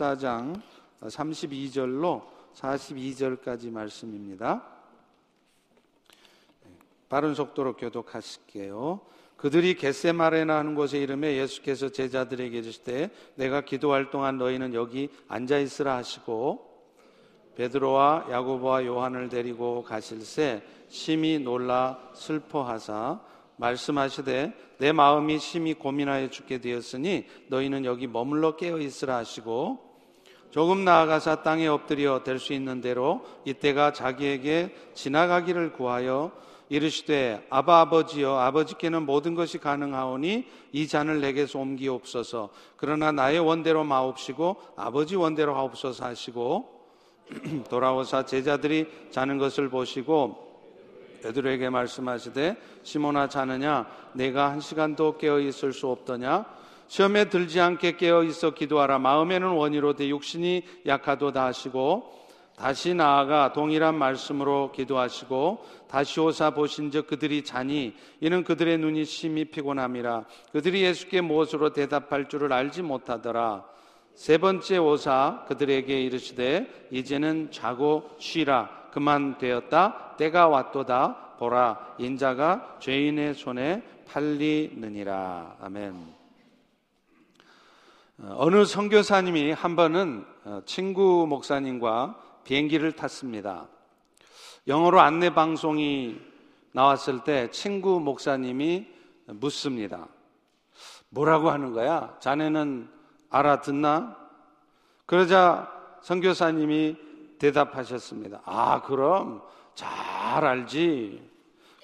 14장 32절로 42절까지 말씀입니다. 빠른 속도로 교독하실게요. 그들이 겟세마레나 하는 곳에 이름에 예수께서 제자들에게 이르시되 내가 기도할 동안 너희는 여기 앉아 있으라 하시고 베드로와 야고보와 요한을 데리고 가실새 심히 놀라 슬퍼하사 말씀하시되 내 마음이 심히 고민하여 죽게 되었으니 너희는 여기 머물러 깨어 있으라 하시고 조금 나아가사 땅에 엎드려 될 수 있는 대로 이때가 자기에게 지나가기를 구하여 이르시되 아바 아버지여 아버지께는 모든 것이 가능하오니 이 잔을 내게서 옮기옵소서. 그러나 나의 원대로 마옵시고 아버지 원대로 하옵소서 하시고 돌아오사 제자들이 자는 것을 보시고 베드로에게 말씀하시되 시몬아 자느냐? 내가 한 시간도 깨어 있을 수 없더냐 시험에 들지 않게 깨어 있어 기도하라. 마음에는 원이로 되 육신이 약하도다 하시고 다시 나아가 동일한 말씀으로 기도하시고 다시 오사 보신즉 그들이 자니 이는 그들의 눈이 심히 피곤함이라. 그들이 예수께 무엇으로 대답할 줄을 알지 못하더라. 세 번째 오사 그들에게 이르시되 이제는 자고 쉬라. 그만 되었다. 때가 왔도다. 보라. 인자가 죄인의 손에 팔리느니라. 아멘. 어, 어느 선교사님이 한 번은 어, 친구 목사님과 비행기를 탔습니다. 영어로 안내 방송이 나왔을 때 친구 목사님이 묻습니다. 뭐라고 하는 거야? 자네는 알아듣나? 그러자 선교사님이 대답하셨습니다. 아, 그럼 잘 알지.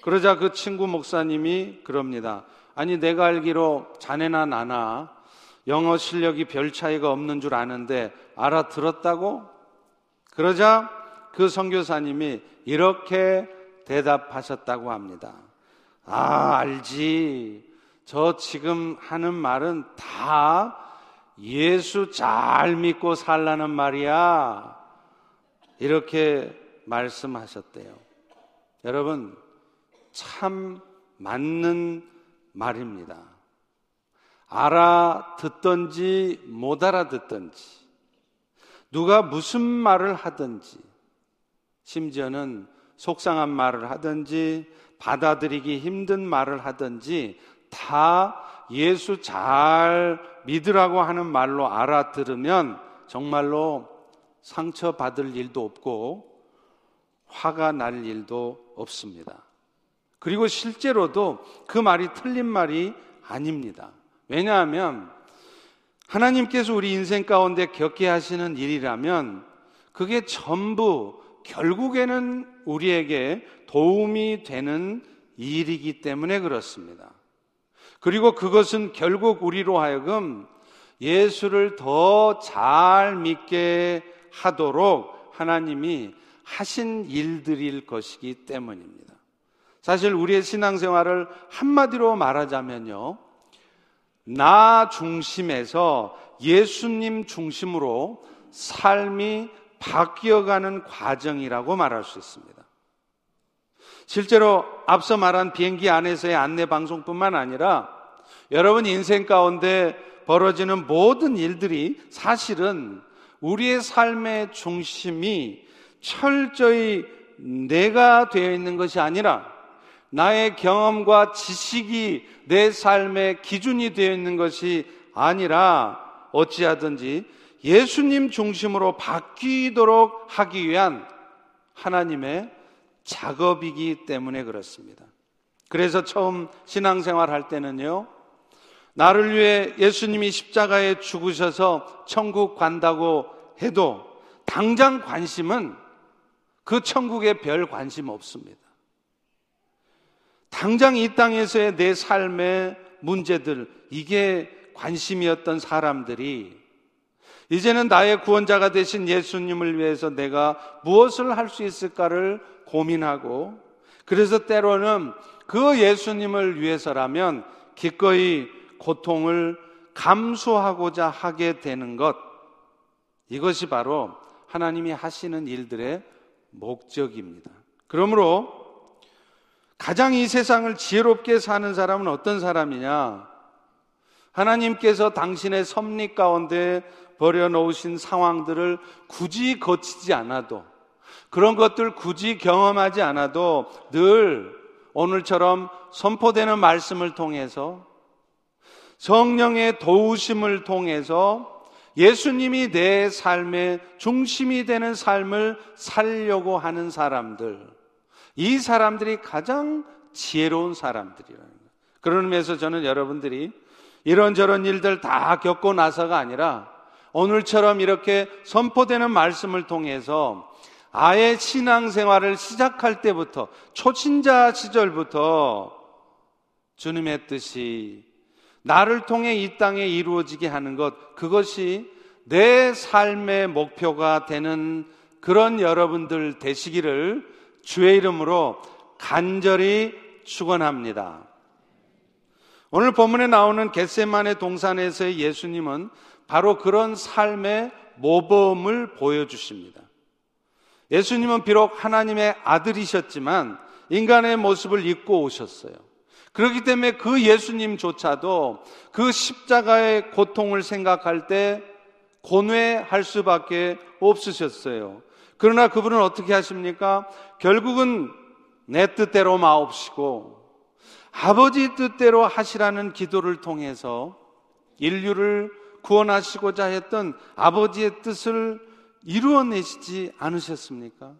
그러자 그 친구 목사님이 그럽니다. 아니, 내가 알기로 자네나 나나 영어 실력이 별 차이가 없는 줄 아는데 알아들었다고? 그러자 그 선교사님이 이렇게 대답하셨다고 합니다. 아, 알지. 저 지금 하는 말은 다 예수 잘 믿고 살라는 말이야. 이렇게 말씀하셨대요. 여러분, 참 맞는 말입니다. 알아듣던지 못 알아듣던지, 누가 무슨 말을 하든지, 심지어는 속상한 말을 하든지, 받아들이기 힘든 말을 하든지, 다 예수 잘 믿으라고 하는 말로 알아들으면 정말로 상처받을 일도 없고 화가 날 일도 없습니다. 그리고 실제로도 그 말이 틀린 말이 아닙니다. 왜냐하면 하나님께서 우리 인생 가운데 겪게 하시는 일이라면 그게 전부 결국에는 우리에게 도움이 되는 일이기 때문에 그렇습니다. 그리고 그것은 결국 우리로 하여금 예수를 더 잘 믿게 하도록 하나님이 하신 일들일 것이기 때문입니다. 사실 우리의 신앙생활을 한마디로 말하자면요. 나 중심에서 예수님 중심으로 삶이 바뀌어가는 과정이라고 말할 수 있습니다. 실제로 앞서 말한 비행기 안에서의 안내 방송뿐만 아니라 여러분 인생 가운데 벌어지는 모든 일들이 사실은 우리의 삶의 중심이 철저히 내가 되어 있는 것이 아니라 나의 경험과 지식이 내 삶의 기준이 되어 있는 것이 아니라 어찌하든지 예수님 중심으로 바뀌도록 하기 위한 하나님의 작업이기 때문에 그렇습니다. 그래서 처음 신앙생활 할 때는요, 나를 위해 예수님이 십자가에 죽으셔서 천국 간다고 해도 당장 관심은 그 천국에 별 관심 없습니다. 당장 이 땅에서의 내 삶의 문제들, 이게 관심이었던 사람들이 이제는 나의 구원자가 되신 예수님을 위해서 내가 무엇을 할 수 있을까를 고민하고 그래서 때로는 그 예수님을 위해서라면 기꺼이 고통을 감수하고자 하게 되는 것 이것이 바로 하나님이 하시는 일들의 목적입니다. 그러므로 가장 이 세상을 지혜롭게 사는 사람은 어떤 사람이냐? 하나님께서 당신의 섭리 가운데 버려놓으신 상황들을 굳이 거치지 않아도 그런 것들 굳이 경험하지 않아도 늘 오늘처럼 선포되는 말씀을 통해서 성령의 도우심을 통해서 예수님이 내 삶의 중심이 되는 삶을 살려고 하는 사람들, 이 사람들이 가장 지혜로운 사람들이라는 거예요. 그런 의미에서 저는 여러분들이 이런저런 일들 다 겪고 나서가 아니라 오늘처럼 이렇게 선포되는 말씀을 통해서 아예 신앙생활을 시작할 때부터 초신자 시절부터 주님의 뜻이 나를 통해 이 땅에 이루어지게 하는 것, 그것이 내 삶의 목표가 되는 그런 여러분들 되시기를 주의 이름으로 간절히 축원합니다. 오늘 본문에 나오는 겟세만의 동산에서의 예수님은 바로 그런 삶의 모범을 보여주십니다. 예수님은 비록 하나님의 아들이셨지만 인간의 모습을 입고 오셨어요. 그렇기 때문에 그 예수님조차도 그 십자가의 고통을 생각할 때 고뇌할 수밖에 없으셨어요. 그러나 그분은 어떻게 하십니까? 결국은 내 뜻대로 마옵시고 아버지 뜻대로 하시라는 기도를 통해서 인류를 구원하시고자 했던 아버지의 뜻을 이루어내시지 않으셨습니까?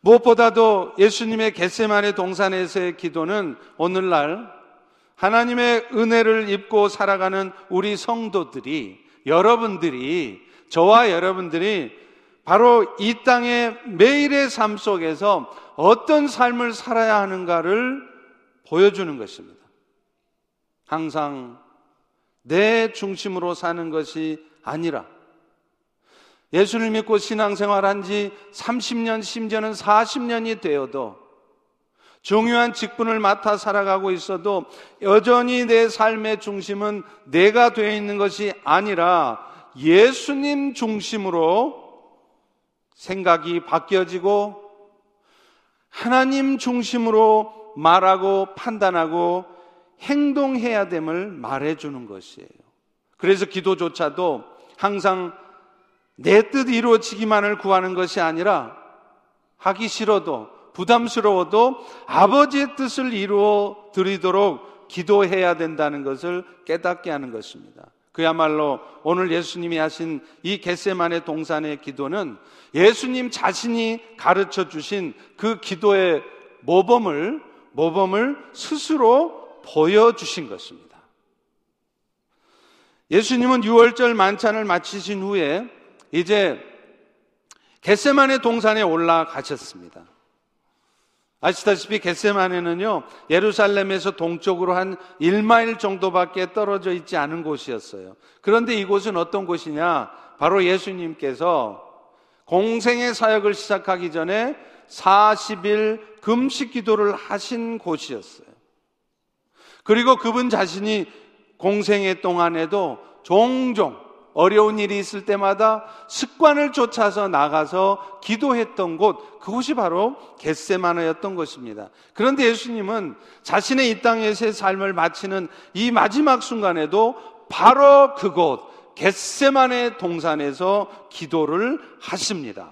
무엇보다도 예수님의 겟세만의 동산에서의 기도는 오늘날 하나님의 은혜를 입고 살아가는 우리 성도들이 여러분들이 저와 여러분들이 바로 이 땅의 매일의 삶 속에서 어떤 삶을 살아야 하는가를 보여주는 것입니다. 항상 내 중심으로 사는 것이 아니라 예수를 믿고 신앙생활 한지 30년, 심지어는 40년이 되어도 중요한 직분을 맡아 살아가고 있어도 여전히 내 삶의 중심은 내가 되어 있는 것이 아니라 예수님 중심으로 생각이 바뀌어지고 하나님 중심으로 말하고 판단하고 행동해야 됨을 말해주는 것이에요. 그래서 기도조차도 항상 내 뜻 이루어지기만을 구하는 것이 아니라 하기 싫어도 부담스러워도 아버지의 뜻을 이루어 드리도록 기도해야 된다는 것을 깨닫게 하는 것입니다. 그야말로 오늘 예수님이 하신 이 겟세만의 동산의 기도는 예수님 자신이 가르쳐 주신 그 기도의 모범을 모범을 스스로 보여 주신 것입니다. 예수님은 6월절 만찬을 마치신 후에 이제 겟세만의 동산에 올라가셨습니다. 아시다시피 겟세만에는요, 예루살렘에서 동쪽으로 한 1마일 정도밖에 떨어져 있지 않은 곳이었어요. 그런데 이곳은 어떤 곳이냐? 바로 예수님께서 공생의 사역을 시작하기 전에 40일 금식 기도를 하신 곳이었어요. 그리고 그분 자신이 공생의 동안에도 종종 어려운 일이 있을 때마다 습관을 쫓아서 나가서 기도했던 곳, 그곳이 바로 겟세마나였던 것입니다. 그런데 예수님은 자신의 이 땅에서의 삶을 마치는 이 마지막 순간에도 바로 그곳, 겟세만의 동산에서 기도를 하십니다.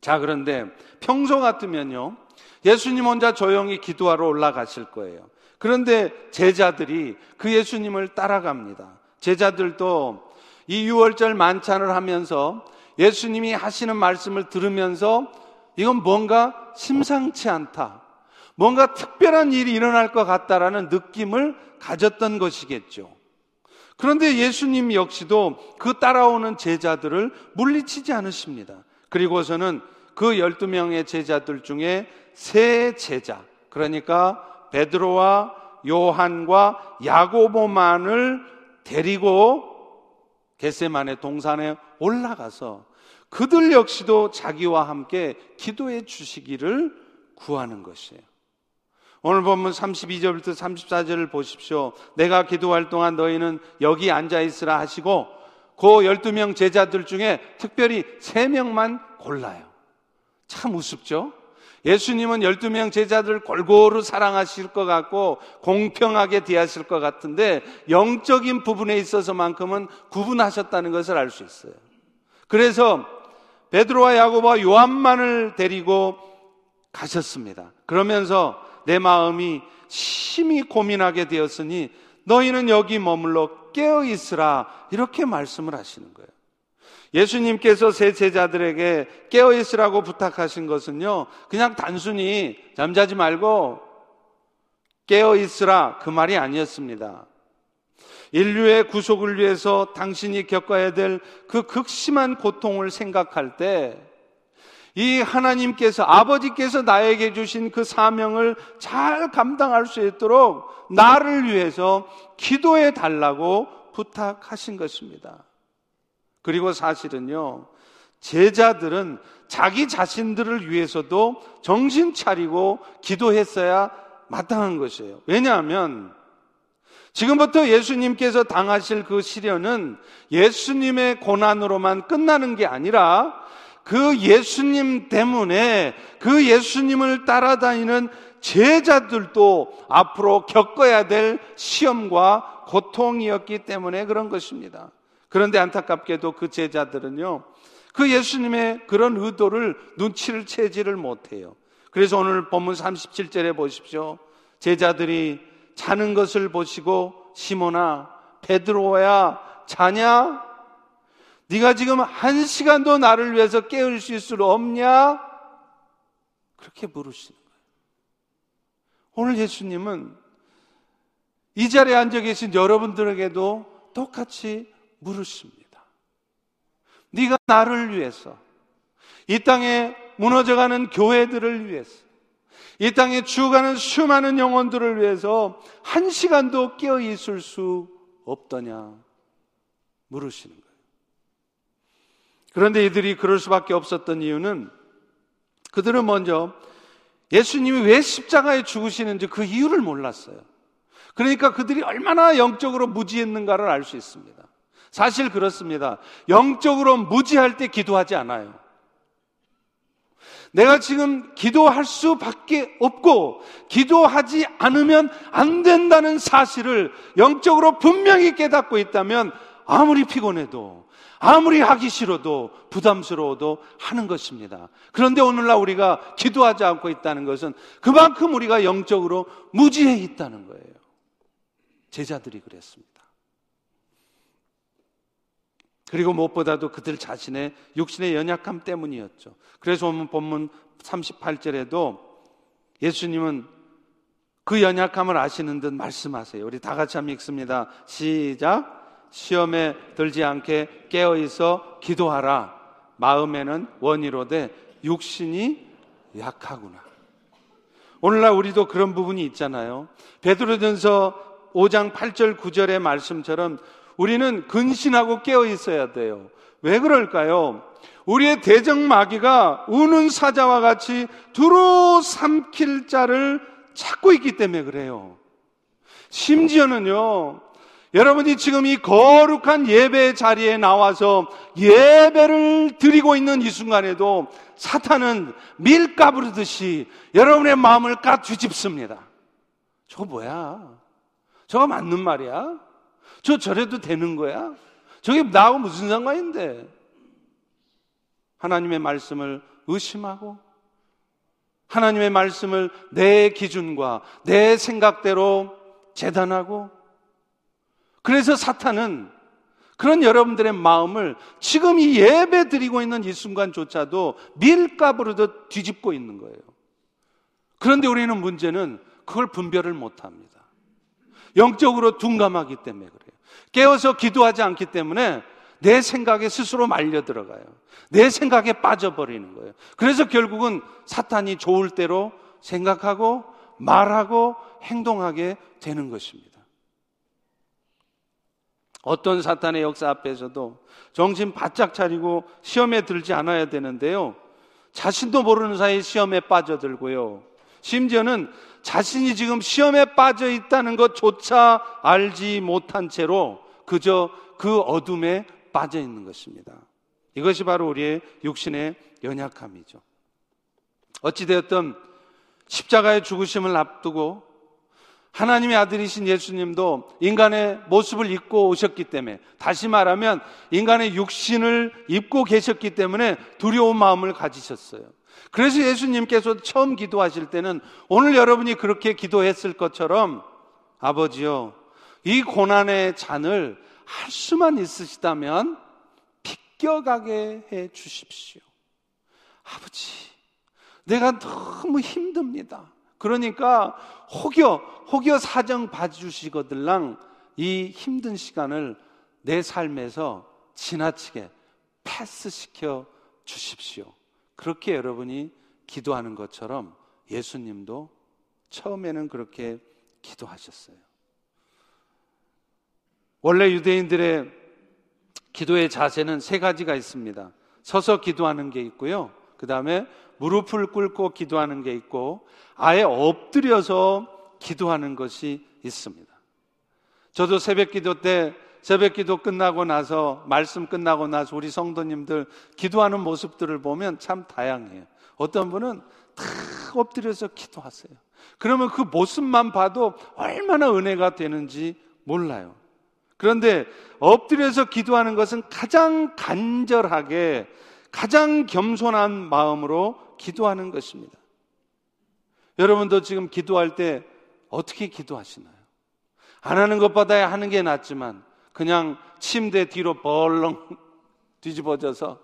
자, 그런데 평소 같으면요, 예수님 혼자 조용히 기도하러 올라가실 거예요. 그런데 제자들이 그 예수님을 따라갑니다. 제자들도 이 6월절 만찬을 하면서 예수님이 하시는 말씀을 들으면서 이건 뭔가 심상치 않다. 뭔가 특별한 일이 일어날 것 같다라는 느낌을 가졌던 것이겠죠. 그런데 예수님 역시도 그 따라오는 제자들을 물리치지 않으십니다. 그리고서는 그 12명의 제자들 중에 세 제자, 그러니까 베드로와 요한과 야고보만을 데리고 겟세만의 동산에 올라가서 그들 역시도 자기와 함께 기도해 주시기를 구하는 것이에요. 오늘 본문 32절부터 34절을 보십시오. 내가 기도할 동안 너희는 여기 앉아 있으라 하시고 그 12명 제자들 중에 특별히 3명만 골라요. 참 우습죠? 예수님은 12명 제자들을 골고루 사랑하실 것 같고 공평하게 대하실 것 같은데 영적인 부분에 있어서만큼은 구분하셨다는 것을 알 수 있어요. 그래서 베드로와 야고보와 요한만을 데리고 가셨습니다. 그러면서 내 마음이 심히 고민하게 되었으니 너희는 여기 머물러 깨어 있으라 이렇게 말씀을 하시는 거예요. 예수님께서 새 제자들에게 깨어 있으라고 부탁하신 것은요. 그냥 단순히 잠자지 말고 깨어 있으라 그 말이 아니었습니다. 인류의 구속을 위해서 당신이 겪어야 될 그 극심한 고통을 생각할 때 이 하나님께서 아버지께서 나에게 주신 그 사명을 잘 감당할 수 있도록 나를 위해서 기도해 달라고 부탁하신 것입니다. 그리고 사실은요, 제자들은 자기 자신들을 위해서도 정신 차리고 기도했어야 마땅한 것이에요. 왜냐하면 지금부터 예수님께서 당하실 그 시련은 예수님의 고난으로만 끝나는 게 아니라 그 예수님 때문에 그 예수님을 따라다니는 제자들도 앞으로 겪어야 될 시험과 고통이었기 때문에 그런 것입니다. 그런데 안타깝게도 그 제자들은요, 그 예수님의 그런 의도를 눈치를 채지를 못해요. 그래서 오늘 본문 37절에 보십시오. 제자들이 자는 것을 보시고 시몬아 베드로야 자냐? 네가 지금 한 시간도 나를 위해서 깨울 수 없냐? 그렇게 물으시는 거예요. 오늘 예수님은 이 자리에 앉아 계신 여러분들에게도 똑같이 물으십니다. 네가 나를 위해서 이 땅에 무너져가는 교회들을 위해서 이 땅에 죽어가는 수많은 영혼들을 위해서 한 시간도 깨어 있을 수 없더냐 물으시는 거예요. 그런데 이들이 그럴 수밖에 없었던 이유는 그들은 먼저 예수님이 왜 십자가에 죽으시는지 그 이유를 몰랐어요. 그러니까 그들이 얼마나 영적으로 무지했는가를 알 수 있습니다. 사실 그렇습니다. 영적으로 무지할 때 기도하지 않아요. 내가 지금 기도할 수밖에 없고 기도하지 않으면 안 된다는 사실을 영적으로 분명히 깨닫고 있다면 아무리 피곤해도 아무리 하기 싫어도 부담스러워도 하는 것입니다. 그런데 오늘날 우리가 기도하지 않고 있다는 것은 그만큼 우리가 영적으로 무지해 있다는 거예요. 제자들이 그랬습니다. 그리고 무엇보다도 그들 자신의 육신의 연약함 때문이었죠. 그래서 오늘 본문 38절에도 예수님은 그 연약함을 아시는 듯 말씀하세요. 우리 다 같이 한번 읽습니다. 시작. 시험에 들지 않게 깨어 있어 기도하라. 마음에는 원이로되 육신이 약하구나. 오늘날 우리도 그런 부분이 있잖아요. 베드로전서 5장 8절 9절의 말씀처럼 우리는 근신하고 깨어 있어야 돼요. 왜 그럴까요? 우리의 대정마귀가 우는 사자와 같이 두루 삼킬 자를 찾고 있기 때문에 그래요. 심지어는요, 여러분이 지금 이 거룩한 예배 자리에 나와서 예배를 드리고 있는 이 순간에도 사탄은 밀가부르듯이 여러분의 마음을 까 뒤집습니다. 저거 뭐야? 저거 맞는 말이야? 저 저래도 되는 거야? 저게 나하고 무슨 상관인데? 하나님의 말씀을 의심하고 하나님의 말씀을 내 기준과 내 생각대로 재단하고 그래서 사탄은 그런 여러분들의 마음을 지금 이 예배 드리고 있는 이 순간조차도 밀가부르듯 뒤집고 있는 거예요. 그런데 우리는 문제는 그걸 분별을 못 합니다. 영적으로 둔감하기 때문에 그래요. 깨어서 기도하지 않기 때문에 내 생각에 스스로 말려 들어가요. 내 생각에 빠져버리는 거예요. 그래서 결국은 사탄이 좋을 대로 생각하고 말하고 행동하게 되는 것입니다. 어떤 사탄의 역사 앞에서도 정신 바짝 차리고 시험에 들지 않아야 되는데요. 자신도 모르는 사이 시험에 빠져들고요. 심지어는 자신이 지금 시험에 빠져 있다는 것조차 알지 못한 채로 그저 그 어둠에 빠져 있는 것입니다. 이것이 바로 우리의 육신의 연약함이죠. 어찌되었든 십자가의 죽으심을 앞두고 하나님의 아들이신 예수님도 인간의 모습을 입고 오셨기 때문에 다시 말하면 인간의 육신을 입고 계셨기 때문에 두려운 마음을 가지셨어요. 그래서 예수님께서 처음 기도하실 때는 오늘 여러분이 그렇게 기도했을 것처럼 아버지요, 이 고난의 잔을 할 수만 있으시다면 비껴가게 해 주십시오. 아버지, 내가 너무 힘듭니다. 그러니까 혹여 혹여 사정 봐주시거들랑 이 힘든 시간을 내 삶에서 지나치게 패스시켜 주십시오. 그렇게 여러분이 기도하는 것처럼 예수님도 처음에는 그렇게 기도하셨어요. 원래 유대인들의 기도의 자세는 세 가지가 있습니다. 서서 기도하는 게 있고요. 그 다음에 무릎을 꿇고 기도하는 게 있고, 아예 엎드려서 기도하는 것이 있습니다. 저도 새벽 기도 때 새벽 기도 끝나고 나서 말씀 끝나고 나서 우리 성도님들 기도하는 모습들을 보면 참 다양해요. 어떤 분은 다 엎드려서 기도하세요. 그러면 그 모습만 봐도 얼마나 은혜가 되는지 몰라요. 그런데 엎드려서 기도하는 것은 가장 간절하게 가장 겸손한 마음으로 기도하는 것입니다. 여러분도 지금 기도할 때 어떻게 기도하시나요? 안 하는 것보다 하는 게 낫지만 그냥 침대 뒤로 벌렁 뒤집어져서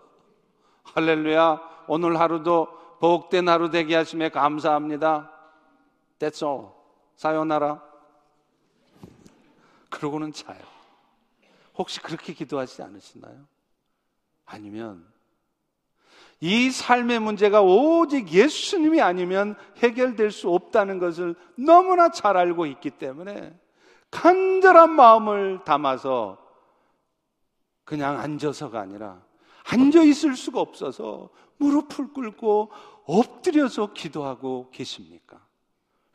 할렐루야 오늘 하루도 복된 하루 되게 하심에 감사합니다. That's all. 사요나라. 그러고는 자요. 혹시 그렇게 기도하지 않으시나요? 아니면 이 삶의 문제가 오직 예수님이 아니면 해결될 수 없다는 것을 너무나 잘 알고 있기 때문에 간절한 마음을 담아서 그냥 앉아서가 아니라 앉아 있을 수가 없어서 무릎을 꿇고 엎드려서 기도하고 계십니까?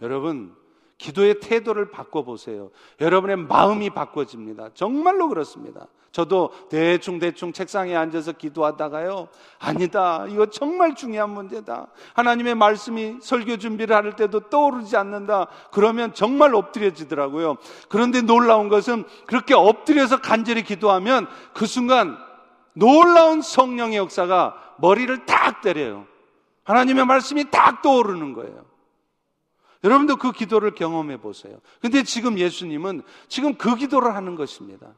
여러분, 기도의 태도를 바꿔보세요. 여러분의 마음이 바꿔집니다. 정말로 그렇습니다. 저도 대충대충 책상에 앉아서 기도하다가요. 아니다. 이거 정말 중요한 문제다. 하나님의 말씀이 설교 준비를 할 때도 떠오르지 않는다. 그러면 정말 엎드려지더라고요. 그런데 놀라운 것은 그렇게 엎드려서 간절히 기도하면 그 순간 놀라운 성령의 역사가 머리를 딱 때려요. 하나님의 말씀이 딱 떠오르는 거예요. 여러분도 그 기도를 경험해 보세요. 근데 지금 예수님은 지금 그 기도를 하는 것입니다.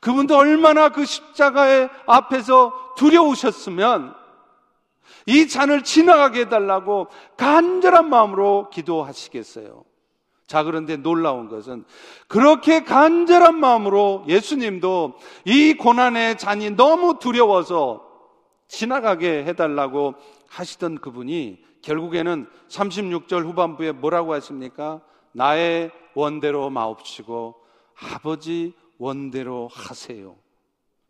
그분도 얼마나 그 십자가의 앞에서 두려우셨으면 이 잔을 지나가게 해달라고 간절한 마음으로 기도하시겠어요. 자, 그런데 놀라운 것은 그렇게 간절한 마음으로 예수님도 이 고난의 잔이 너무 두려워서 지나가게 해달라고 하시던 그분이 결국에는 36절 후반부에 뭐라고 하십니까? 나의 원대로 마옵시고 아버지 원대로 하세요.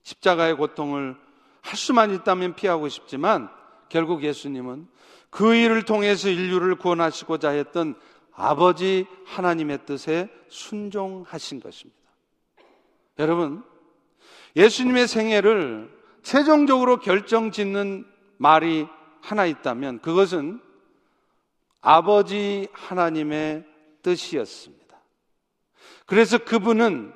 십자가의 고통을 할 수만 있다면 피하고 싶지만 결국 예수님은 그 일을 통해서 인류를 구원하시고자 했던 아버지 하나님의 뜻에 순종하신 것입니다. 여러분, 예수님의 생애를 최종적으로 결정 짓는 말이 하나 있다면 그것은 아버지 하나님의 뜻이었습니다. 그래서 그분은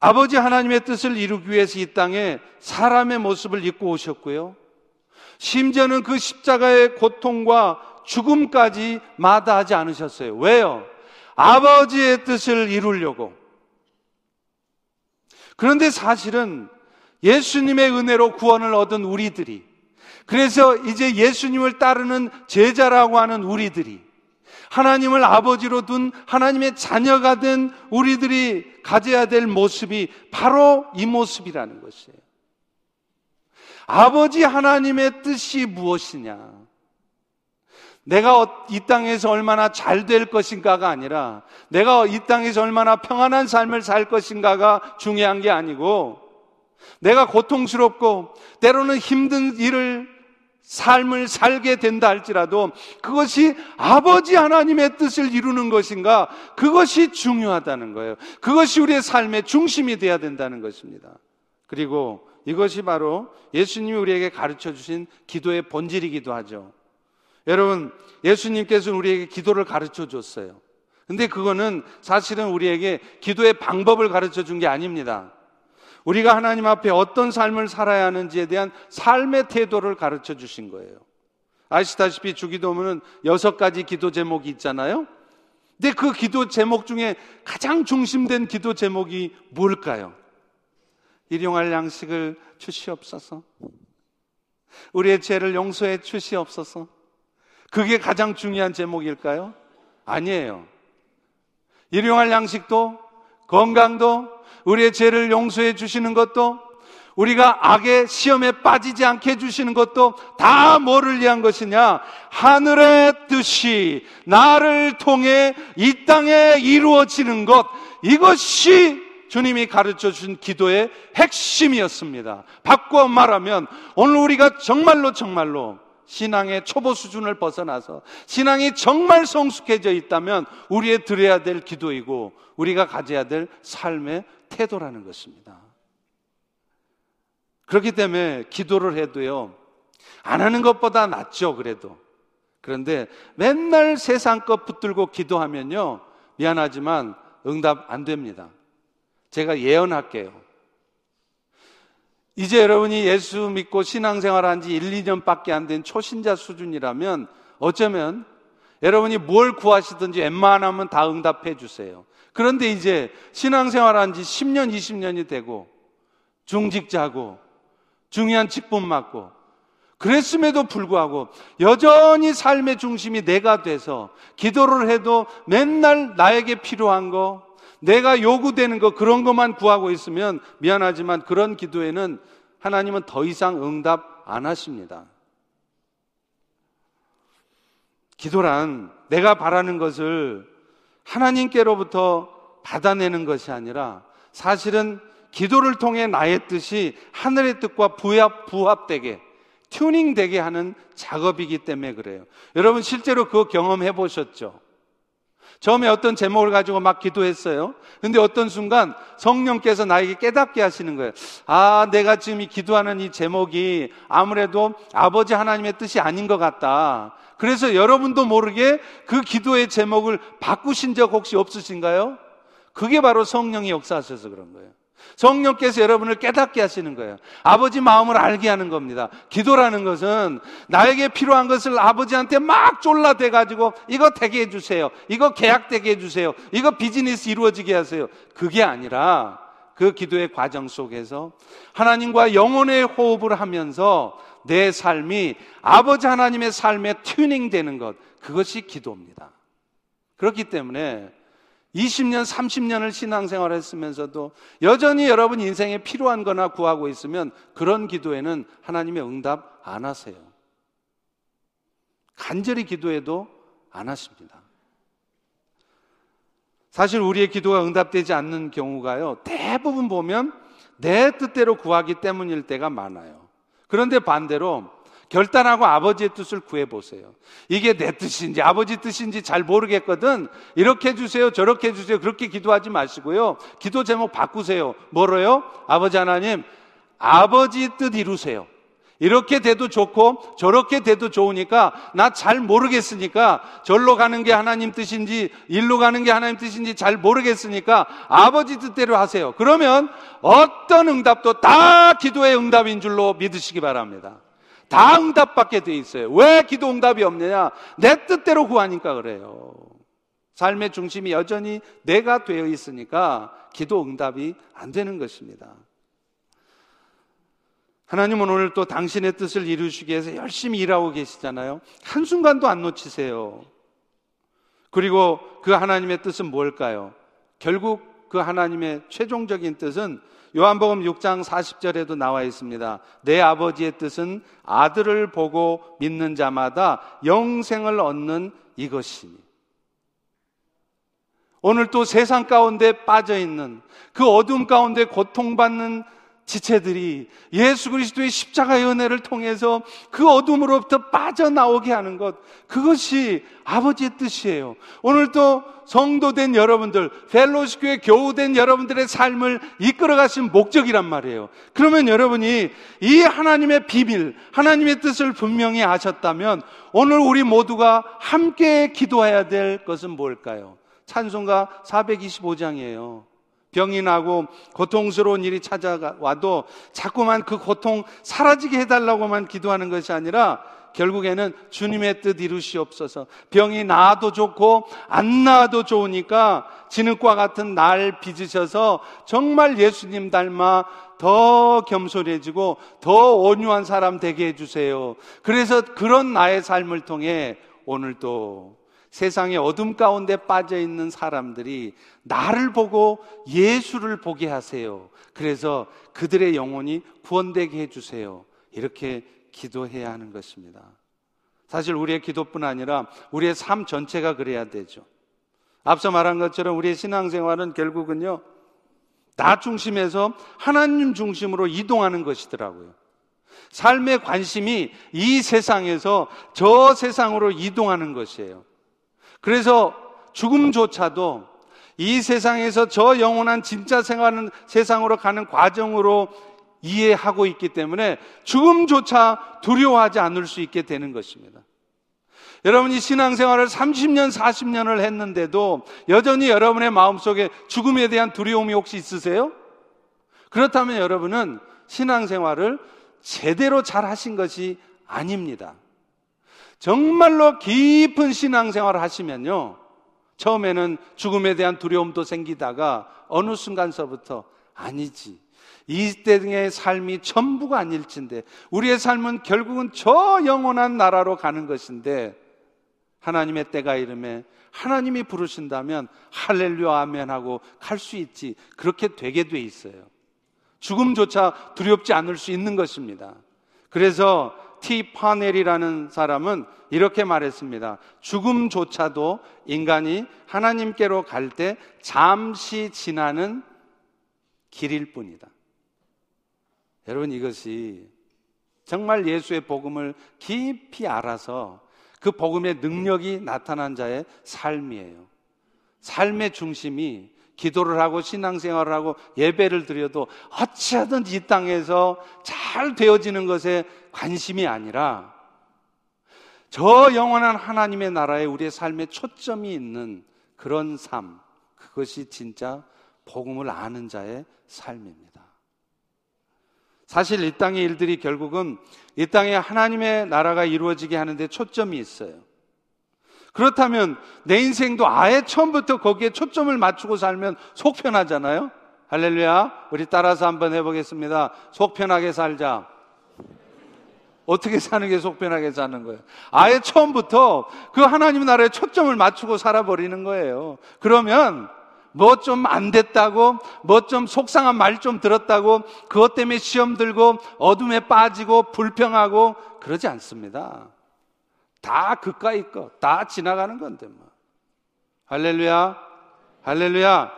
아버지 하나님의 뜻을 이루기 위해서 이 땅에 사람의 모습을 입고 오셨고요. 심지어는 그 십자가의 고통과 죽음까지 마다하지 않으셨어요. 왜요? 아버지의 뜻을 이루려고. 그런데 사실은 예수님의 은혜로 구원을 얻은 우리들이, 그래서 이제 예수님을 따르는 제자라고 하는 우리들이, 하나님을 아버지로 둔 하나님의 자녀가 된 우리들이 가져야 될 모습이 바로 이 모습이라는 것이에요. 아버지 하나님의 뜻이 무엇이냐? 내가 어, 이 땅에서 얼마나 잘 될 것인가가 아니라 내가 이 땅에서 얼마나 평안한 삶을 살 것인가가 중요한 게 아니고 내가 고통스럽고 때로는 힘든 일을 삶을 살게 된다 할지라도 그것이 아버지 하나님의 뜻을 이루는 것인가 그것이 중요하다는 거예요. 그것이 우리의 삶의 중심이 되어야 된다는 것입니다. 그리고 이것이 바로 예수님이 우리에게 가르쳐 주신 기도의 본질이기도 하죠. 여러분, 예수님께서 우리에게 기도를 가르쳐 줬어요. 근데 그거는 사실은 우리에게 기도의 방법을 가르쳐 준 게 아닙니다. 우리가 하나님 앞에 어떤 삶을 살아야 하는지에 대한 삶의 태도를 가르쳐 주신 거예요. 아시다시피 주기도문은 여섯 가지 기도 제목이 있잖아요. 근데 그 기도 제목 중에 가장 중심된 기도 제목이 뭘까요? 일용할 양식을 주시옵소서. 우리의 죄를 용서해 주시옵소서. 그게 가장 중요한 제목일까요? 아니에요. 일용할 양식도 건강도 우리의 죄를 용서해 주시는 것도 우리가 악의 시험에 빠지지 않게 해주시는 것도 다 뭐를 위한 것이냐? 하늘의 뜻이 나를 통해 이 땅에 이루어지는 것, 이것이 주님이 가르쳐 준 기도의 핵심이었습니다. 바꿔 말하면 오늘 우리가 정말로 정말로 신앙의 초보 수준을 벗어나서 신앙이 정말 성숙해져 있다면 우리의 드려야 될 기도이고 우리가 가져야 될 삶의 태도라는 것입니다. 그렇기 때문에 기도를 해도요, 안 하는 것보다 낫죠, 그래도. 그런데 맨날 세상 것 붙들고 기도하면요, 미안하지만 응답 안 됩니다. 제가 예언할게요. 이제 여러분이 예수 믿고 신앙생활 한 지 1, 2년밖에 안 된 초신자 수준이라면 어쩌면 여러분이 뭘 구하시든지 웬만하면 다 응답해 주세요. 그런데 이제 신앙생활 한 지 10년, 20년이 되고 중직자고 중요한 직분 맡고 그랬음에도 불구하고 여전히 삶의 중심이 내가 돼서 기도를 해도 맨날 나에게 필요한 거, 내가 요구되는 거 그런 것만 구하고 있으면 미안하지만 그런 기도에는 하나님은 더 이상 응답 안 하십니다. 기도란 내가 바라는 것을 하나님께로부터 받아내는 것이 아니라 사실은 기도를 통해 나의 뜻이 하늘의 뜻과 부합, 부합되게 튜닝되게 하는 작업이기 때문에 그래요. 여러분 실제로 그거 경험해 보셨죠? 처음에 어떤 제목을 가지고 막 기도했어요. 근데 어떤 순간 성령께서 나에게 깨닫게 하시는 거예요. 아, 내가 지금 이 기도하는 이 제목이 아무래도 아버지 하나님의 뜻이 아닌 것 같다. 그래서 여러분도 모르게 그 기도의 제목을 바꾸신 적 혹시 없으신가요? 그게 바로 성령이 역사하셔서 그런 거예요. 성령께서 여러분을 깨닫게 하시는 거예요. 아버지 마음을 알게 하는 겁니다. 기도라는 것은 나에게 필요한 것을 아버지한테 막 졸라대 가지고 이거 되게 해주세요. 이거 계약되게 해주세요. 이거 비즈니스 이루어지게 하세요. 그게 아니라 그 기도의 과정 속에서 하나님과 영혼의 호흡을 하면서 내 삶이 아버지 하나님의 삶에 튜닝 되는 것. 그것이 기도입니다. 그렇기 때문에 20년, 30년을 신앙생활 했으면서도 여전히 여러분 인생에 필요한 거나 구하고 있으면 그런 기도에는 하나님의 응답 안 하세요. 간절히 기도해도 안 하십니다. 사실 우리의 기도가 응답되지 않는 경우가요, 대부분 보면 내 뜻대로 구하기 때문일 때가 많아요. 그런데 반대로 결단하고 아버지의 뜻을 구해 보세요. 이게 내 뜻인지 아버지 뜻인지 잘 모르겠거든. 이렇게 해주세요. 저렇게 해주세요. 그렇게 기도하지 마시고요. 기도 제목 바꾸세요. 뭐로요? 아버지 하나님, 아버지 뜻 이루세요. 이렇게 돼도 좋고 저렇게 돼도 좋으니까 나 잘 모르겠으니까 절로 가는 게 하나님 뜻인지 일로 가는 게 하나님 뜻인지 잘 모르겠으니까 아버지 뜻대로 하세요. 그러면 어떤 응답도 다 기도의 응답인 줄로 믿으시기 바랍니다. 다 응답받게 돼 있어요. 왜 기도 응답이 없느냐? 내 뜻대로 구하니까 그래요. 삶의 중심이 여전히 내가 되어 있으니까 기도 응답이 안 되는 것입니다. 하나님은 오늘 또 당신의 뜻을 이루시기 위해서 열심히 일하고 계시잖아요. 한순간도 안 놓치세요. 그리고 그 하나님의 뜻은 뭘까요? 결국 그 하나님의 최종적인 뜻은 요한복음 6장 40절에도 나와 있습니다. 내 아버지의 뜻은 아들을 보고 믿는 자마다 영생을 얻는 이것이니. 오늘 또 세상 가운데 빠져 있는 그 어둠 가운데 고통받는 지체들이 예수 그리스도의 십자가의 은혜를 통해서 그 어둠으로부터 빠져나오게 하는 것, 그것이 아버지의 뜻이에요. 오늘도 성도된 여러분들, 펠로시 교회 교우된 여러분들의 삶을 이끌어 가신 목적이란 말이에요. 그러면 여러분이 이 하나님의 비밀, 하나님의 뜻을 분명히 아셨다면 오늘 우리 모두가 함께 기도해야 될 것은 뭘까요? 찬송가 425장이에요. 병이 나고 고통스러운 일이 찾아와도 자꾸만 그 고통 사라지게 해달라고만 기도하는 것이 아니라 결국에는 주님의 뜻 이루시옵소서. 병이 나아도 좋고 안 나아도 좋으니까 진흙과 같은 날 빚으셔서 정말 예수님 닮아 더 겸손해지고 더 온유한 사람 되게 해주세요. 그래서 그런 나의 삶을 통해 오늘도 세상의 어둠 가운데 빠져 있는 사람들이 나를 보고 예수를 보게 하세요. 그래서 그들의 영혼이 구원되게 해주세요. 이렇게 기도해야 하는 것입니다. 사실 우리의 기도뿐 아니라 우리의 삶 전체가 그래야 되죠. 앞서 말한 것처럼 우리의 신앙생활은 결국은요, 나 중심에서 하나님 중심으로 이동하는 것이더라고요. 삶의 관심이 이 세상에서 저 세상으로 이동하는 것이에요. 그래서 죽음조차도 이 세상에서 저 영원한 진짜 생활은 세상으로 가는 과정으로 이해하고 있기 때문에 죽음조차 두려워하지 않을 수 있게 되는 것입니다. 여러분이 신앙생활을 30년, 40년을 했는데도 여전히 여러분의 마음속에 죽음에 대한 두려움이 혹시 있으세요? 그렇다면 여러분은 신앙생활을 제대로 잘 하신 것이 아닙니다. 정말로 깊은 신앙생활을 하시면요. 처음에는 죽음에 대한 두려움도 생기다가 어느 순간서부터 아니지. 이때의 삶이 전부가 아닐진데 우리의 삶은 결국은 저 영원한 나라로 가는 것인데 하나님의 때가 이름에 하나님이 부르신다면 할렐루야 아멘 하고 갈 수 있지 그렇게 되게 돼 있어요. 죽음조차 두렵지 않을 수 있는 것입니다. 그래서 티 파넬이라는 사람은 이렇게 말했습니다. 죽음조차도 인간이 하나님께로 갈 때 잠시 지나는 길일 뿐이다. 여러분 이것이 정말 예수의 복음을 깊이 알아서 그 복음의 능력이 나타난 자의 삶이에요. 삶의 중심이 기도를 하고 신앙생활을 하고 예배를 드려도 어찌하든 이 땅에서 잘 되어지는 것에 관심이 아니라 저 영원한 하나님의 나라에 우리의 삶에 초점이 있는 그런 삶, 그것이 진짜 복음을 아는 자의 삶입니다. 사실 이 땅의 일들이 결국은 이 땅에 하나님의 나라가 이루어지게 하는데 초점이 있어요. 그렇다면 내 인생도 아예 처음부터 거기에 초점을 맞추고 살면 속 편하잖아요? 할렐루야. 우리 따라서 한번 해보겠습니다. 속 편하게 살자. 어떻게 사는 게 속 편하게 사는 거예요? 아예 처음부터 그 하나님 나라에 초점을 맞추고 살아버리는 거예요. 그러면 뭐 좀 안 됐다고, 뭐 좀 속상한 말 좀 들었다고, 그것 때문에 시험 들고, 어둠에 빠지고, 불평하고, 그러지 않습니다. 다 그까이 거, 다 지나가는 건데 뭐. 할렐루야, 할렐루야.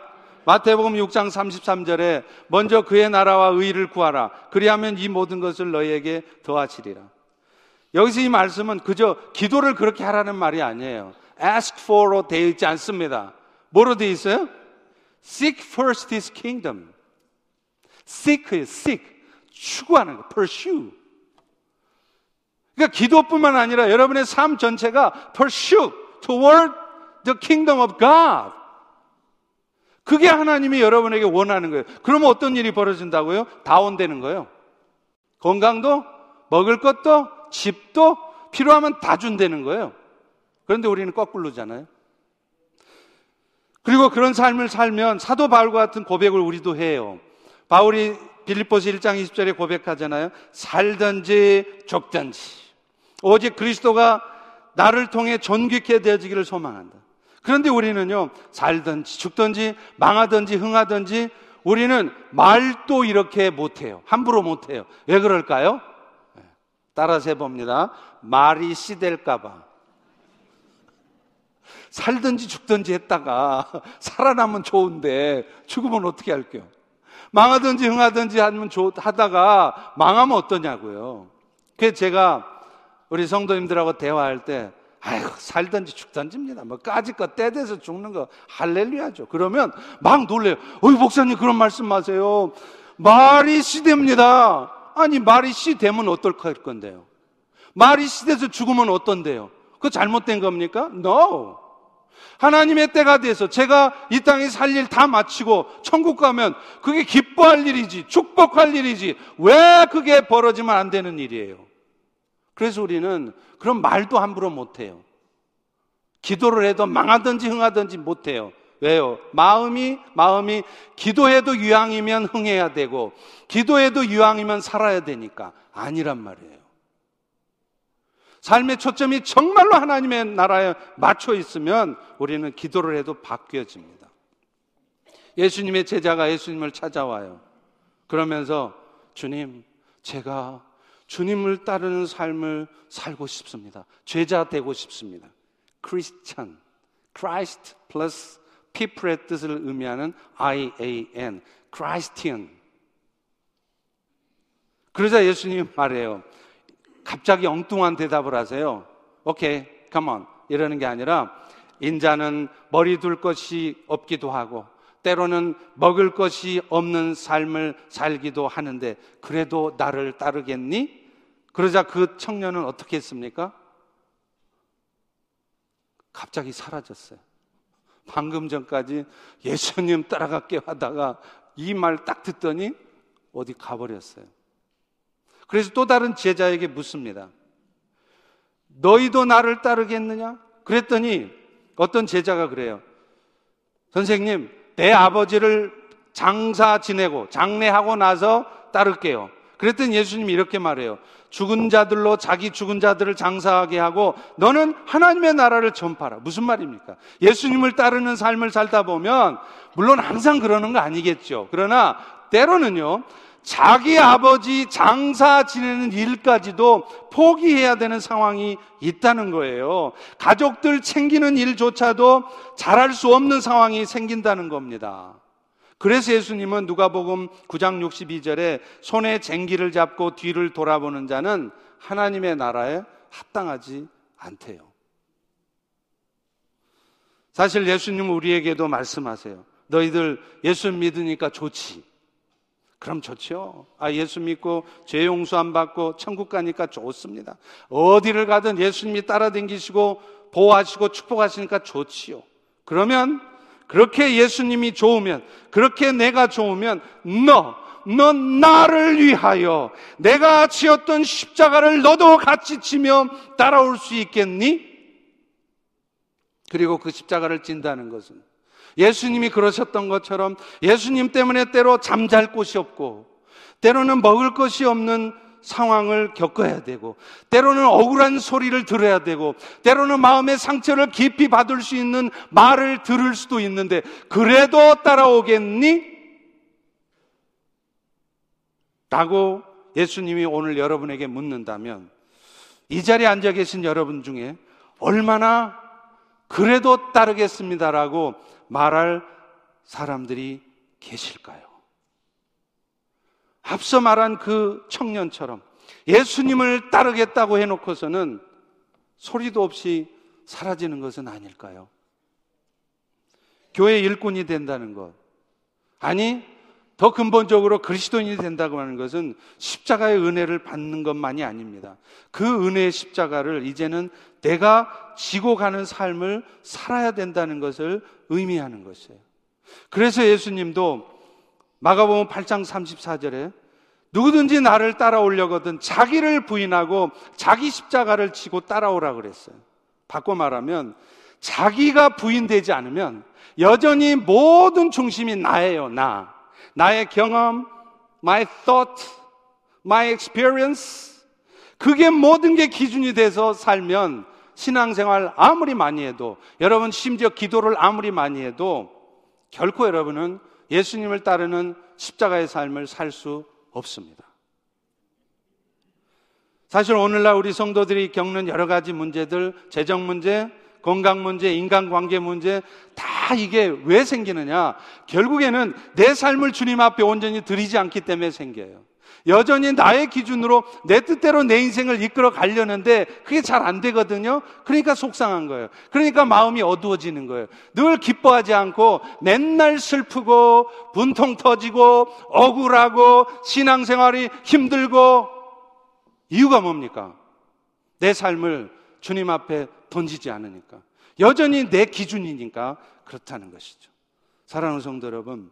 마태복음 6장 33절에 먼저 그의 나라와 의를 구하라. 그리하면 이 모든 것을 너희에게 더하시리라. 여기서 이 말씀은 그저 기도를 그렇게 하라는 말이 아니에요. ask for로 되어 있지 않습니다. 뭐로 되어 있어요? seek first his kingdom. seek, seek. 추구하는 거, pursue. 그러니까 기도뿐만 아니라 여러분의 삶 전체가 pursue toward the kingdom of God. 그게 하나님이 여러분에게 원하는 거예요. 그러면 어떤 일이 벌어진다고요? 다운되는 거예요. 건강도, 먹을 것도, 집도 필요하면 다 준다는 거예요. 그런데 우리는 거꾸로잖아요. 그리고 그런 삶을 살면 사도 바울과 같은 고백을 우리도 해요. 바울이 빌립보서 1장 20절에 고백하잖아요. 살든지 죽든지 오직 그리스도가 나를 통해 존귀케 되어지기를 소망한다. 그런데 우리는요, 살든지 죽든지 망하든지 흥하든지 우리는 말도 이렇게 못해요. 함부로 못해요. 왜 그럴까요? 네. 따라서 해봅니다. 말이 씨될까봐. 살든지 죽든지 했다가 살아남으면 좋은데 죽으면 어떻게 할게요? 망하든지 흥하든지 하면 좋, 하다가 망하면 어떠냐고요. 그래서 제가 우리 성도님들하고 대화할 때, 아이고, 살든지 죽든지입니다. 뭐, 까짓 거, 때 돼서 죽는 거, 할렐루야죠. 그러면 막 놀래요. 어이, 목사님 그런 말씀 하세요. 말이 시대입니다. 아니, 말이 시되면 어떨까 할 건데요. 말이 시대에서 죽으면 어떤데요? 그거 잘못된 겁니까? No. 하나님의 때가 돼서 제가 이 땅에 살 일 다 마치고 천국 가면 그게 기뻐할 일이지, 축복할 일이지, 왜 그게 벌어지면 안 되는 일이에요? 그래서 우리는 그런 말도 함부로 못해요. 기도를 해도 망하든지 흥하든지 못해요. 왜요? 마음이, 마음이 기도해도 유황이면 흥해야 되고, 기도해도 유황이면 살아야 되니까. 아니란 말이에요. 삶의 초점이 정말로 하나님의 나라에 맞춰 있으면 우리는 기도를 해도 바뀌어집니다. 예수님의 제자가 예수님을 찾아와요. 그러면서 주님, 제가 주님을 따르는 삶을 살고 싶습니다. 죄자 되고 싶습니다. 크리스찬, Christ plus people의 뜻을 의미하는 I-A-N, Christian. 그러자 예수님이 말해요. 갑자기 엉뚱한 대답을 하세요. 오케이, come on. 이러는 게 아니라 인자는 머리 둘 것이 없기도 하고 때로는 먹을 것이 없는 삶을 살기도 하는데 그래도 나를 따르겠니? 그러자 그 청년은 어떻게 했습니까? 갑자기 사라졌어요. 방금 전까지 예수님 따라갈게 하다가 이 말 딱 듣더니 어디 가버렸어요. 그래서 또 다른 제자에게 묻습니다. 너희도 나를 따르겠느냐? 그랬더니 어떤 제자가 그래요. 선생님, 내 아버지를 장사 지내고 장례하고 나서 따를게요. 그랬더니 예수님이 이렇게 말해요. 죽은 자들로 자기 죽은 자들을 장사하게 하고 너는 하나님의 나라를 전파라. 무슨 말입니까? 예수님을 따르는 삶을 살다 보면 물론 항상 그러는 거 아니겠죠. 그러나 때로는요. 자기 아버지 장사 지내는 일까지도 포기해야 되는 상황이 있다는 거예요. 가족들 챙기는 일조차도 잘할 수 없는 상황이 생긴다는 겁니다. 그래서 예수님은 누가복음 9장 62절에 손에 쟁기를 잡고 뒤를 돌아보는 자는 하나님의 나라에 합당하지 않대요. 사실 예수님은 우리에게도 말씀하세요. 너희들 예수 믿으니까 좋지. 그럼 좋죠. 아, 예수 믿고 죄 용서 안 받고 천국 가니까 좋습니다. 어디를 가든 예수님이 따라다니시고 보호하시고 축복하시니까 좋지요. 그러면 그렇게 예수님이 좋으면 그렇게 내가 좋으면 너, 넌 나를 위하여 내가 지었던 십자가를 너도 같이 치며 따라올 수 있겠니? 그리고 그 십자가를 진다는 것은 예수님이 그러셨던 것처럼 예수님 때문에 때로 잠잘 곳이 없고 때로는 먹을 것이 없는 상황을 겪어야 되고 때로는 억울한 소리를 들어야 되고 때로는 마음의 상처를 깊이 받을 수 있는 말을 들을 수도 있는데 그래도 따라오겠니? 라고 예수님이 오늘 여러분에게 묻는다면 이 자리에 앉아 계신 여러분 중에 얼마나 그래도 따르겠습니다라고 말할 사람들이 계실까요? 앞서 말한 그 청년처럼 예수님을 따르겠다고 해놓고서는 소리도 없이 사라지는 것은 아닐까요? 교회 일꾼이 된다는 것. 아니, 더 근본적으로 그리스도인이 된다고 하는 것은 십자가의 은혜를 받는 것만이 아닙니다. 그 은혜의 십자가를 이제는 내가 지고 가는 삶을 살아야 된다는 것을 의미하는 것이에요. 그래서 예수님도 마가복음 8장 34절에 누구든지 나를 따라오려거든 자기를 부인하고 자기 십자가를 지고 따라오라 그랬어요. 바꿔 말하면 자기가 부인되지 않으면 여전히 모든 중심이 나예요, 나. 나의 경험, my thought, my experience. 그게 모든 게 기준이 돼서 살면 신앙생활 아무리 많이 해도 여러분 심지어 기도를 아무리 많이 해도 결코 여러분은 예수님을 따르는 십자가의 삶을 살 수 없습니다. 사실 오늘날 우리 성도들이 겪는 여러 가지 문제들, 재정 문제, 건강 문제, 인간관계 문제 다다 이게 왜 생기느냐? 결국에는 내 삶을 주님 앞에 온전히 드리지 않기 때문에 생겨요. 여전히 나의 기준으로 내 뜻대로 내 인생을 이끌어 가려는데 그게 잘 안 되거든요. 그러니까 속상한 거예요. 그러니까 마음이 어두워지는 거예요. 늘 기뻐하지 않고 맨날 슬프고 분통 터지고 억울하고 신앙생활이 힘들고 이유가 뭡니까? 내 삶을 주님 앞에 던지지 않으니까. 여전히 내 기준이니까 그렇다는 것이죠. 사랑하는 성도 여러분,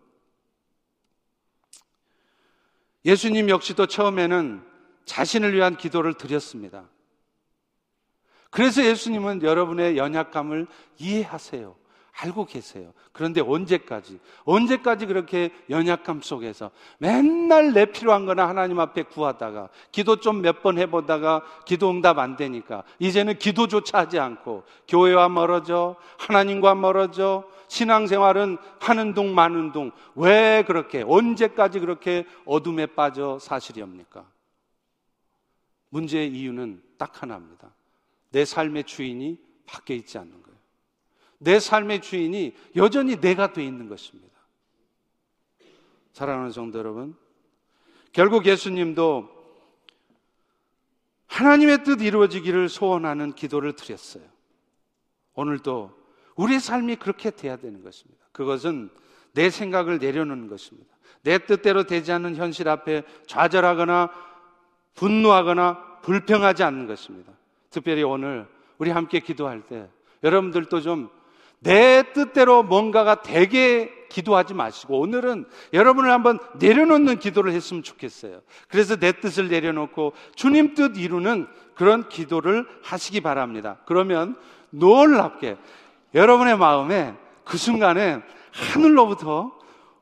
예수님 역시도 처음에는 자신을 위한 기도를 드렸습니다. 그래서 예수님은 여러분의 연약감을 이해하세요. 알고 계세요. 그런데 언제까지? 언제까지 그렇게 연약감 속에서 맨날 내 필요한 거나 하나님 앞에 구하다가 기도 좀 몇 번 해보다가 기도 응답 안 되니까 이제는 기도조차 하지 않고 교회와 멀어져 하나님과 멀어져 신앙생활은 하는 둥 마는 둥 왜 그렇게 언제까지 그렇게 어둠에 빠져 사시렵니까? 문제의 이유는 딱 하나입니다. 내 삶의 주인이 밖에 있지 않는 거예요. 내 삶의 주인이 여전히 내가 돼 있는 것입니다. 사랑하는 성도 여러분, 결국 예수님도 하나님의 뜻 이루어지기를 소원하는 기도를 드렸어요. 오늘도 우리의 삶이 그렇게 돼야 되는 것입니다. 그것은 내 생각을 내려놓는 것입니다. 내 뜻대로 되지 않는 현실 앞에 좌절하거나 분노하거나 불평하지 않는 것입니다. 특별히 오늘 우리 함께 기도할 때 여러분들도 좀 내 뜻대로 뭔가가 되게 기도하지 마시고 오늘은 여러분을 한번 내려놓는 기도를 했으면 좋겠어요. 그래서 내 뜻을 내려놓고 주님 뜻 이루는 그런 기도를 하시기 바랍니다. 그러면 놀랍게 여러분의 마음에 그 순간에 하늘로부터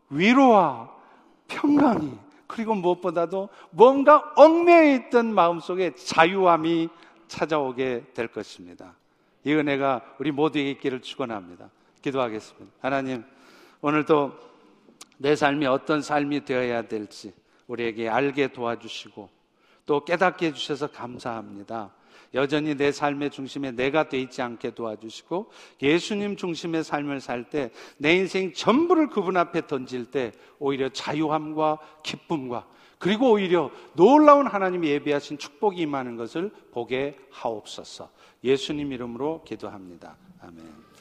위로와 평강이 그리고 무엇보다도 뭔가 얽매여 있던 마음속에 자유함이 찾아오게 될 것입니다. 이 은혜가 우리 모두에게 있기를 축원합니다. 기도하겠습니다. 하나님, 오늘도 내 삶이 어떤 삶이 되어야 될지 우리에게 알게 도와주시고 또 깨닫게 해주셔서 감사합니다. 여전히 내 삶의 중심에 내가 돼 있지 않게 도와주시고 예수님 중심의 삶을 살 때 내 인생 전부를 그분 앞에 던질 때 오히려 자유함과 기쁨과 그리고 오히려 놀라운 하나님이 예비하신 축복이 임하는 것을 보게 하옵소서. 예수님 이름으로 기도합니다. 아멘.